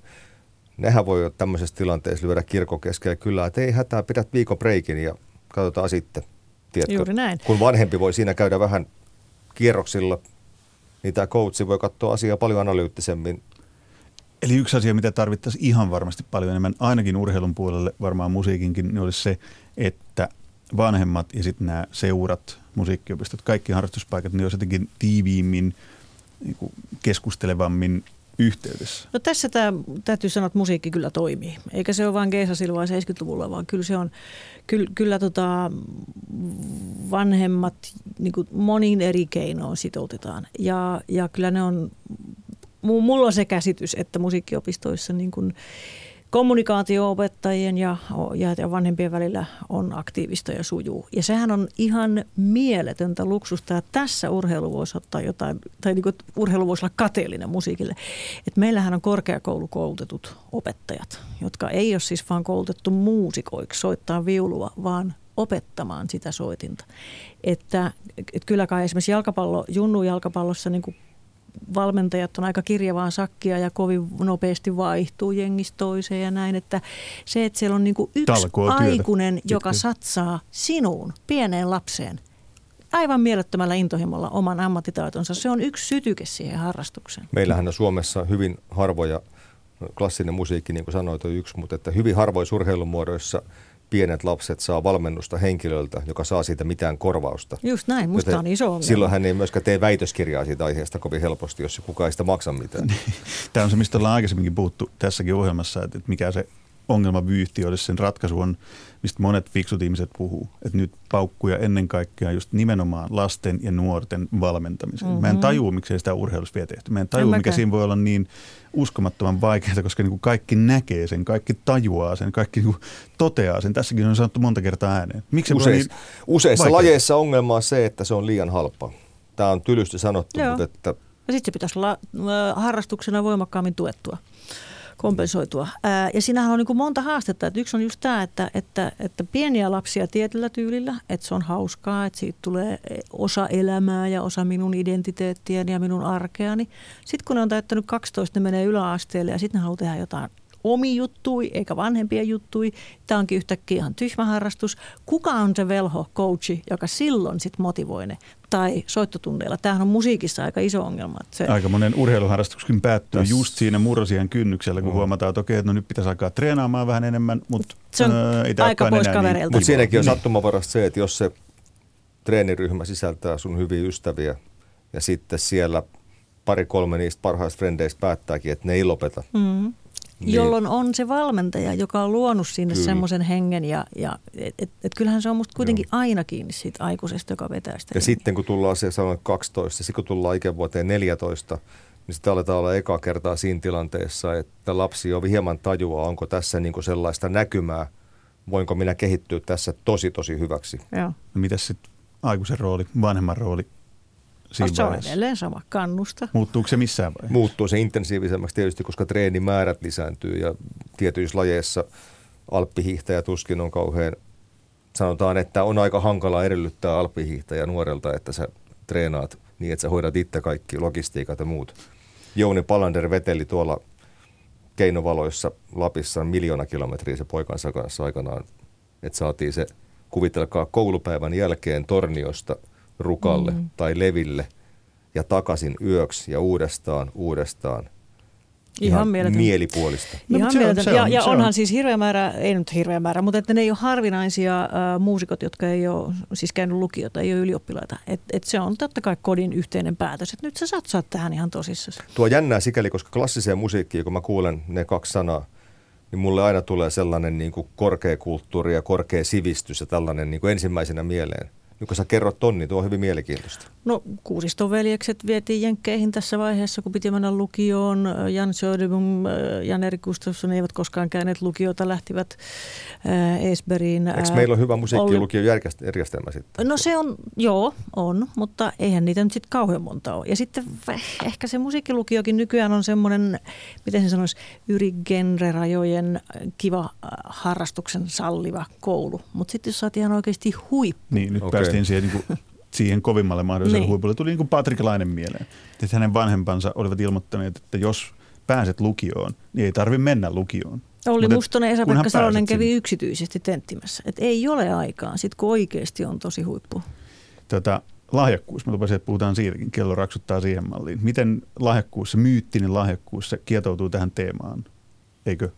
nehän voi jo tämmöisessä tilanteessa lyödä kirkko keskellä kyllä, että ei hätää, pidät viikon breikin ja katsotaan sitten. Tiedätkö? Juuri näin. Kun vanhempi voi siinä käydä vähän kierroksilla niin tämä coachi voi katsoa asiaa paljon analyyttisemmin. Eli yksi asia, mitä tarvittaisiin ihan varmasti paljon enemmän, ainakin urheilun puolelle, varmaan musiikinkin, niin olisi se, että vanhemmat ja sitten nämä seurat, musiikkiopistot, kaikki harrastuspaikat, niin olisi jotenkin tiiviimmin, niin keskustelevammin yhteydessä? No tässä tämä, täytyy sanoa, että musiikki kyllä toimii. Eikä se ole vain Geisa Silva 70-luvulla, vaan kyllä se on, kyllä, kyllä tota, vanhemmat niin kuin monin eri keinoin sitoutetaan. Ja, ja kyllä ne on, mulla on se käsitys, että musiikkiopistoissa niin kuin, kommunikaatio-opettajien ja, ja, vanhempien välillä on aktiivista ja sujuu. Ja sehän on ihan mieletöntä luksusta, että tässä urheilu voisi ottaa jotain, tai niin kuin, urheilu voisi olla kateellinen musiikille. Et meillähän on korkeakoulukoulutetut opettajat, jotka ei ole siis vaan koulutettu muusikoiksi soittaa viulua, vaan opettamaan sitä soitinta. Että, et kyllä kai esimerkiksi jalkapallo, junnu jalkapallossa niin kuin valmentajat on aika kirjavaa sakkia ja kovin nopeasti vaihtuu jengistä toiseen ja näin. Että se, että siellä on niin kuin yksi aikuinen, joka satsaa sinuun, pieneen lapseen, aivan mielettömällä intohimolla oman ammattitaitonsa. Se on yksi sytyke siihen harrastukseen. Meillähän on Suomessa hyvin harvoja, klassinen musiikki niin kuin sanoit on yksi, mutta että hyvin harvoissa urheilumuodoissa – pienet lapset saa valmennusta henkilöltä, joka saa siitä mitään korvausta. Just näin, musta Joten on iso ongelma. Silloin hän ei myöskään tee väitöskirjaa siitä aiheesta kovin helposti, jos kukaan ei sitä maksa mitään. Tämä on se, mistä ollaan aikaisemminkin puhuttu tässäkin ohjelmassa, että mikä se ongelmavyyhti olisi, sen ratkaisu on, mistä monet fiksut ihmiset puhuu. Että nyt paukkuja ennen kaikkea just nimenomaan lasten ja nuorten valmentamiseen. Mm-hmm. Mä en mhm. tajua, miksei sitä urheilussa vielä tehty. Mä en tajua, mikä siinä voi olla niin uskomattoman vaikeaa, koska niin kuin kaikki näkee sen, kaikki tajuaa sen, kaikki niin kuin toteaa sen. Tässäkin on sanottu monta kertaa ääneen. Miksi Useis, niin useissa vaikeaa? lajeissa ongelma on se, että se on liian halpaa. Tämä on tylysti sanottu, Joo. mutta että... Ja sitten se pitäisi olla harrastuksena voimakkaammin tuettua kompensoitua. Ää, ja siinähän on niin kuin monta haastetta. Että yksi on just tämä, että, että, että pieniä lapsia tietyllä tyylillä, että se on hauskaa, että siitä tulee osa elämää ja osa minun identiteettiäni ja minun arkeani. Sitten kun ne on täyttänyt 12, ne menee yläasteelle ja sitten ne haluaa tehdä jotain omi juttui eikä vanhempia juttui. Tämä onkin yhtäkkiä ihan tyhmä harrastus. Kuka on se velho coachi, joka silloin sitten motivoi ne? Tai soittotunneilla. Tämähän on musiikissa aika iso ongelma. Se... Aika monen urheiluharrastuskin päättyy Täs... just siinä murrosien kynnyksellä, kun mm. huomataan, että okei, että no nyt pitäisi alkaa treenaamaan vähän enemmän, mutta se on ää, ei aika pois niin kavereilta. Niin. Mutta siinäkin on sattumavarasta se, että jos se treeniryhmä sisältää sun hyviä ystäviä ja sitten siellä pari-kolme niistä parhaista frendeistä päättääkin, että ne ei lopeta. Mm. Niin. Jolloin on se valmentaja, joka on luonut sinne semmoisen hengen ja, ja et, et, et kyllähän se on musta kuitenkin Joo. aina kiinni siitä aikuisesta, joka vetää sitä. Ja sitten kun tullaan se sanoin 12, sitten kun tullaan ikävuoteen 14, niin sitten aletaan olla eka kertaa siinä tilanteessa, että lapsi jo hieman tajua, onko tässä niin sellaista näkymää, voinko minä kehittyä tässä tosi tosi hyväksi. Joo. No mitäs sitten aikuisen rooli, vanhemman rooli siinä Se on edelleen sama, kannusta. Muuttuuko se missään vaiheessa? Muuttuu se intensiivisemmäksi tietysti, koska treenimäärät lisääntyy ja tietyissä lajeissa alppihiihtäjä tuskin on kauhean, sanotaan, että on aika hankala edellyttää alppihiihtäjä nuorelta, että sä treenaat niin, että sä hoidat itse kaikki logistiikat ja muut. Jouni Palander veteli tuolla keinovaloissa Lapissa miljoona kilometriä se poikansa kanssa aikanaan, että saatiin se, kuvitelkaa koulupäivän jälkeen Torniosta – Rukalle mm. tai Leville ja takaisin yöksi ja uudestaan, uudestaan. Ihan, ihan mielipuolista. No, ihan se on, se on, ja, ja se onhan on. siis hirveä määrä, ei nyt hirveä määrä, mutta että ne ei ole harvinaisia äh, muusikot, jotka ei ole siis käynyt lukiota, ei ole ylioppilaita. Et, et se on totta kai kodin yhteinen päätös, että nyt sä satsaat tähän ihan tosissaan. Tuo jännää sikäli, koska klassiseen musiikkiin, kun mä kuulen ne kaksi sanaa, niin mulle aina tulee sellainen niin kuin korkea kulttuuri ja korkea sivistys ja tällainen niin kuin ensimmäisenä mieleen nyt kun sä kerrot ton, niin tuo on hyvin mielenkiintoista. No Kuusiston veljekset vietiin Jenkkeihin tässä vaiheessa, kun piti mennä lukioon. Jan Söderblom, Jan Erik Gustafsson eivät koskaan käyneet lukiota, lähtivät äh, Esberiin. Eikö meillä ole hyvä musiikkilukion järjestelmä sitten? No se on, joo, on, mutta eihän niitä nyt sitten kauhean monta ole. Ja sitten ehkä se musiikkilukiokin nykyään on semmoinen, miten se sanoisi, yrigenrerajojen kiva harrastuksen salliva koulu. Mutta sitten jos sä oot ihan oikeasti huippu. Niin, nyt okay päästiin siihen, niin kuin, siihen kovimmalle mahdolliselle niin. huipulle. Tuli niin kuin Patrik Lainen mieleen. Että hänen vanhempansa olivat ilmoittaneet, että jos pääset lukioon, niin ei tarvitse mennä lukioon. Olli Mutta Mustonen ja Esa-Pekka Salonen kävi sinne. yksityisesti tenttimässä. Et ei ole aikaa, sit kun oikeasti on tosi huippu. Tota, lahjakkuus, mä lupasin, että puhutaan siitäkin, kello raksuttaa siihen malliin. Miten lahjakkuus, se myyttinen lahjakkuus, se kietoutuu tähän teemaan, eikö?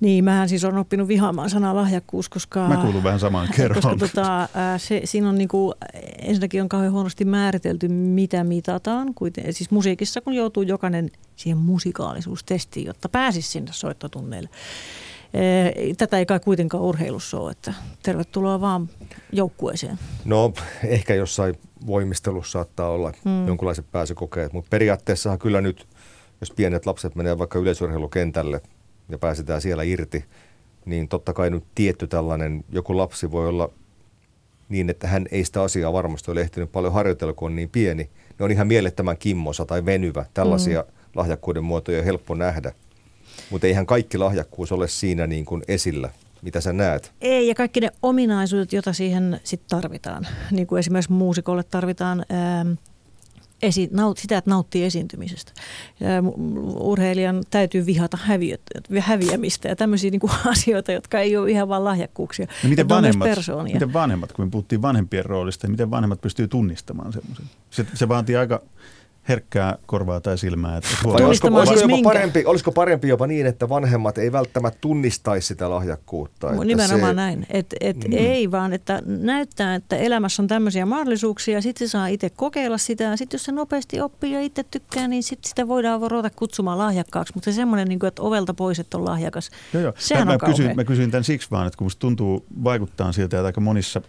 Niin, mähän siis on oppinut vihaamaan sanaa lahjakkuus, koska... Mä kuulun vähän samaan kerran. Koska tota, se, siinä on niinku, ensinnäkin on kauhean huonosti määritelty, mitä mitataan. Kuiten, siis musiikissa, kun joutuu jokainen siihen musikaalisuustestiin, jotta pääsisi sinne soittotunneille. Tätä ei kai kuitenkaan urheilussa ole, että tervetuloa vaan joukkueeseen. No ehkä jossain voimistelussa saattaa olla hmm. jonkinlaiset pääsykokeet, mutta periaatteessahan kyllä nyt, jos pienet lapset menee vaikka yleisurheilukentälle – ja pääsetään siellä irti, niin totta kai nyt tietty tällainen, joku lapsi voi olla niin, että hän ei sitä asiaa varmasti ole ehtinyt paljon harjoitella, kun on niin pieni. Ne on ihan mielettömän kimmosa tai venyvä. Tällaisia mm. lahjakkuuden muotoja on helppo nähdä. Mutta eihän kaikki lahjakkuus ole siinä niin kuin esillä mitä sä näet? Ei, ja kaikki ne ominaisuudet, joita siihen sitten tarvitaan. Niin kuin esimerkiksi muusikolle tarvitaan ää, esi, naut, sitä, että nauttii esiintymisestä. Ja urheilijan täytyy vihata häviöt, häviämistä ja tämmöisiä niin kuin asioita, jotka ei ole ihan vain lahjakkuuksia. No miten, vanhemmat, miten vanhemmat, kun me puhuttiin vanhempien roolista, niin miten vanhemmat pystyy tunnistamaan semmoisen? Se, se vaatii aika herkkää korvaa tai silmää. Että Vai olisiko, olisiko, siis jopa parempi, olisiko parempi jopa niin, että vanhemmat ei välttämättä tunnistaisi sitä lahjakkuutta? Että Nimenomaan se... näin. Et, et mm. Ei vaan, että näyttää, että elämässä on tämmöisiä mahdollisuuksia, sitten se saa itse kokeilla sitä. Sitten jos se nopeasti oppii ja itse tykkää, niin sit sitä voidaan ruveta kutsumaan lahjakkaaksi. Mutta se semmoinen, niin kuin, että ovelta pois, että on lahjakas, joo, joo. sehän mä, on mä kysyin, mä kysyin tämän siksi vaan, että kun musta tuntuu, vaikuttaa siltä, että aika monissa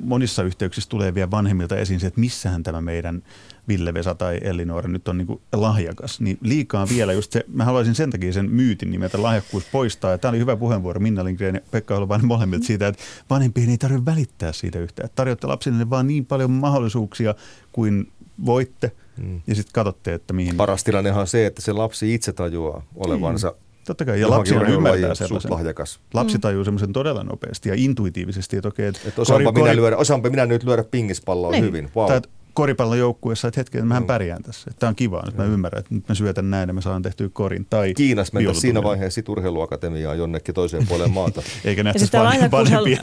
monissa yhteyksissä tulee vielä vanhemmilta esiin se, että missähän tämä meidän Ville Vesa tai Ellinora nyt on niin kuin lahjakas. Niin liikaa vielä just se, mä haluaisin sen takia sen myytin nimeltä lahjakkuus poistaa. Ja tämä oli hyvä puheenvuoro Minna Lindgren ja Pekka Holopainen molemmilta siitä, että vanhempien ei tarvitse välittää siitä yhtään. Tarjotte lapsille vaan niin paljon mahdollisuuksia kuin voitte mm. ja sitten katsotte, että mihin. Paras tilannehan on se, että se lapsi itse tajuaa olevansa mm Totta kai, ja lapsi ymmärtää sellaisen. lahjakas. Lapsi mm. tajuu semmoisen todella nopeasti ja intuitiivisesti, että okei, että et osaanpa, kori, minä lyödä, osaanpa minä nyt lyödä pingispalloa niin. hyvin, wow. Tai, koripallojoukkueessa, että hetken, mähän pärjään tässä. Tämä on kiva, että mä ymmärrän, että nyt mä syötän näin ja mä saan tehtyä korin. Tai Kiinassa mentä siinä vaiheessa sit urheiluakatemiaan jonnekin toiseen puoleen maata. Eikä nähtäisi vanhempia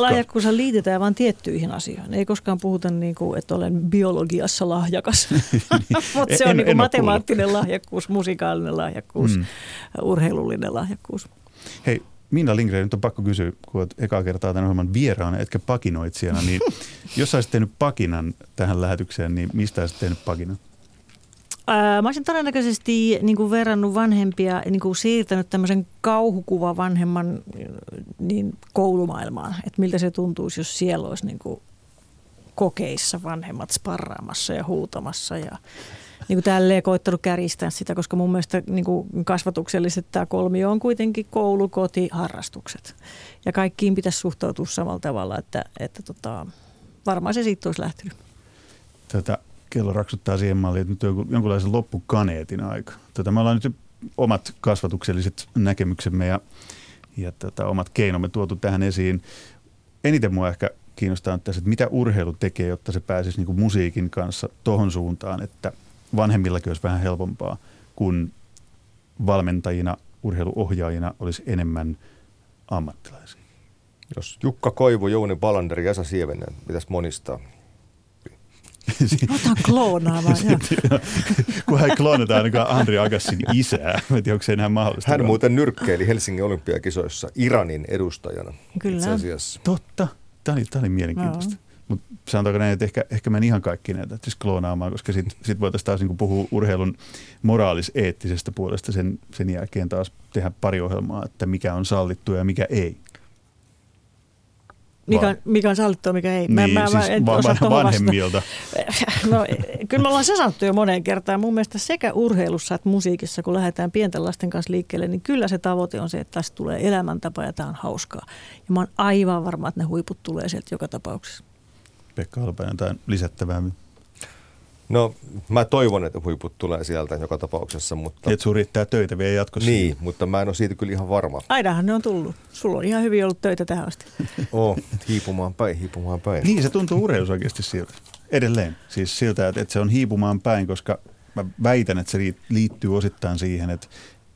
lahjakkuushan liitetään vain tiettyihin asioihin. Ei koskaan puhuta, niin kuin, että olen biologiassa lahjakas, mutta se on en, niin kuin matemaattinen lahjakkuus, musikaalinen lahjakkuus, mm. urheilullinen lahjakkuus. Hei, Minna Lindgren, nyt on pakko kysyä, kun olet ekaa kertaa tämän ohjelman vieraana, etkä pakinoitsijana, niin jos olisit tehnyt pakinan tähän lähetykseen, niin mistä olisit tehnyt pakinan? Mä olisin todennäköisesti niin kuin verrannut vanhempia, niin kuin siirtänyt tämmöisen kauhukuva vanhemman niin koulumaailmaan, että miltä se tuntuisi, jos siellä olisi niin kuin kokeissa vanhemmat sparraamassa ja huutamassa ja niin kuin tälleen koittanut käristää sitä, koska mun mielestä niin kuin kasvatuksellisesti tämä kolmio on kuitenkin koulu, koti, harrastukset. Ja kaikkiin pitäisi suhtautua samalla tavalla, että, että tota, varmaan se siitä olisi lähtenyt. Tätä kello raksuttaa siihen malliin, että nyt on jonkunlaisen loppukaneetin aika. Tätä me ollaan nyt omat kasvatukselliset näkemyksemme ja, ja tätä omat keinomme tuotu tähän esiin. Eniten mua ehkä kiinnostaa tässä, että mitä urheilu tekee, jotta se pääsisi niin musiikin kanssa tohon suuntaan, että – vanhemmillakin olisi vähän helpompaa, kun valmentajina, urheiluohjaajina olisi enemmän ammattilaisia. Jos Jukka Koivu, Jouni Balander ja Esa Sievenen pitäisi monistaa. Otan kloonaamaan. kun hän kloonataan ainakaan Andri Agassin isää. Mä tiedän, onko se enää mahdollista. Hän muuten nyrkkeili Helsingin olympiakisoissa Iranin edustajana. Kyllä. Totta. Tämä oli, tämä oli mielenkiintoista. No. Mutta sanotaanko näin, että ehkä, ehkä mä en ihan kaikki näitä siis kloonaamaan, koska sitten sit voitaisiin taas niinku puhua urheilun moraalis-eettisestä puolesta sen, sen jälkeen taas tehdä pari ohjelmaa, että mikä on sallittu ja mikä ei. Mikä, mikä on sallittua, mikä ei. Mä, niin, mä, siis en va- vanhemmilta. No, kyllä me ollaan se sanottu jo moneen kertaan. Mun mielestä sekä urheilussa että musiikissa, kun lähdetään pienten lasten kanssa liikkeelle, niin kyllä se tavoite on se, että tästä tulee elämäntapa ja tämä on hauskaa. Ja mä oon aivan varma, että ne huiput tulee sieltä joka tapauksessa. Pekka Holopainen jotain lisättävää? No mä toivon, että huiput tulee sieltä joka tapauksessa, mutta... Et sun riittää töitä vielä jatkossa. Niin, mutta mä en ole siitä kyllä ihan varma. Ainahan ne on tullut. Sulla on ihan hyvin ollut töitä tähän asti. Oo, hiipumaan päin, hiipumaan päin. Niin, se tuntuu urheilussa oikeasti siltä. Edelleen. Siis siltä, että, että se on hiipumaan päin, koska mä väitän, että se liittyy osittain siihen, että,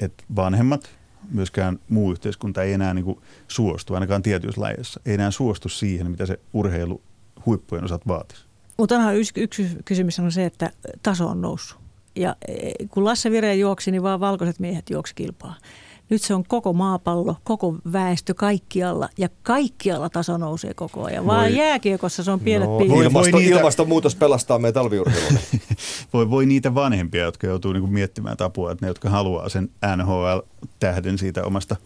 että vanhemmat, myöskään muu yhteiskunta ei enää niin kuin suostu, ainakaan tietyissä lajeissa, ei enää suostu siihen, mitä se urheilu huippujen osat vaatisi. Mutta onhan yksi, yksi kysymys on se, että taso on noussut. Ja e, kun Lasse Vire juoksi, niin vaan valkoiset miehet juoksi kilpaa. Nyt se on koko maapallo, koko väestö kaikkialla ja kaikkialla taso nousee koko ajan. Vaan voi, jääkiekossa se on pienet no, voi, Ilmasto, voi niitä, ilmastonmuutos pelastaa meidän talviurheilun. voi, voi niitä vanhempia, jotka joutuu niinku miettimään tapua, että ne, jotka haluaa sen NHL-tähden siitä omasta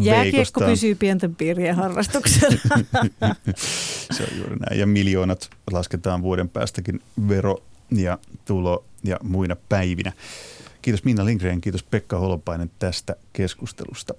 Jääkiekko veikostaan. pysyy pienten piirien harrastuksella. se on juuri näin. Ja miljoonat lasketaan vuoden päästäkin vero ja tulo ja muina päivinä. Kiitos Minna Lindgren, kiitos Pekka Holopainen tästä keskustelusta.